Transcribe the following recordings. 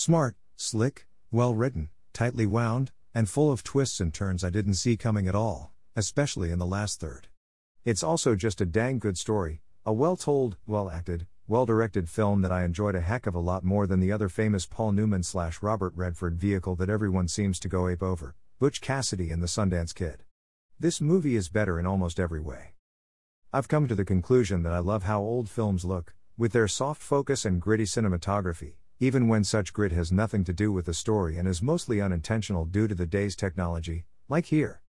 Smart, slick, well written, tightly wound, and full of twists and turns I didn't see coming at all, especially in the last third. It's also just a dang good story, a well told, well acted, well directed film that I enjoyed a heck of a lot more than the other famous Paul Newman slash Robert Redford vehicle that everyone seems to go ape over Butch Cassidy and the Sundance Kid. This movie is better in almost every way. I've come to the conclusion that I love how old films look, with their soft focus and gritty cinematography, even when such grit has nothing to do with the story and is mostly unintentional due to the day's technology, like here.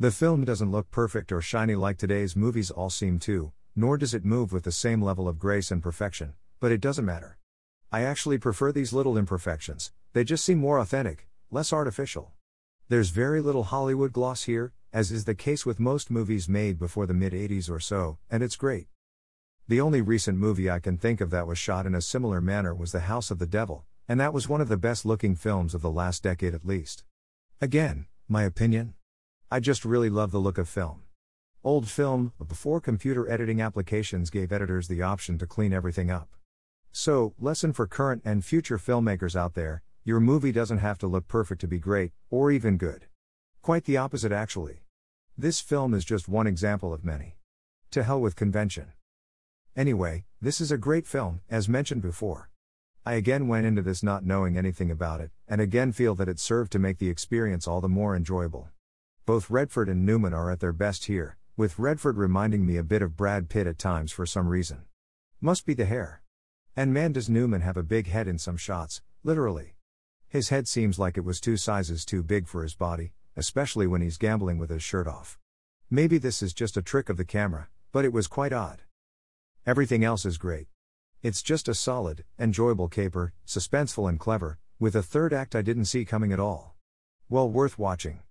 The film doesn't look perfect or shiny like today's movies all seem to, nor does it move with the same level of grace and perfection, but it doesn't matter. I actually prefer these little imperfections, they just seem more authentic, less artificial. There's very little Hollywood gloss here, as is the case with most movies made before the mid 80s or so, and it's great. The only recent movie I can think of that was shot in a similar manner was The House of the Devil, and that was one of the best looking films of the last decade at least. Again, my opinion? I just really love the look of film. Old film, before computer editing applications gave editors the option to clean everything up. So, lesson for current and future filmmakers out there your movie doesn't have to look perfect to be great, or even good. Quite the opposite, actually. This film is just one example of many. To hell with convention. Anyway, this is a great film, as mentioned before. I again went into this not knowing anything about it, and again feel that it served to make the experience all the more enjoyable. Both Redford and Newman are at their best here, with Redford reminding me a bit of Brad Pitt at times for some reason. Must be the hair. And man, does Newman have a big head in some shots, literally. His head seems like it was two sizes too big for his body, especially when he's gambling with his shirt off. Maybe this is just a trick of the camera, but it was quite odd. Everything else is great. It's just a solid, enjoyable caper, suspenseful and clever, with a third act I didn't see coming at all. Well worth watching.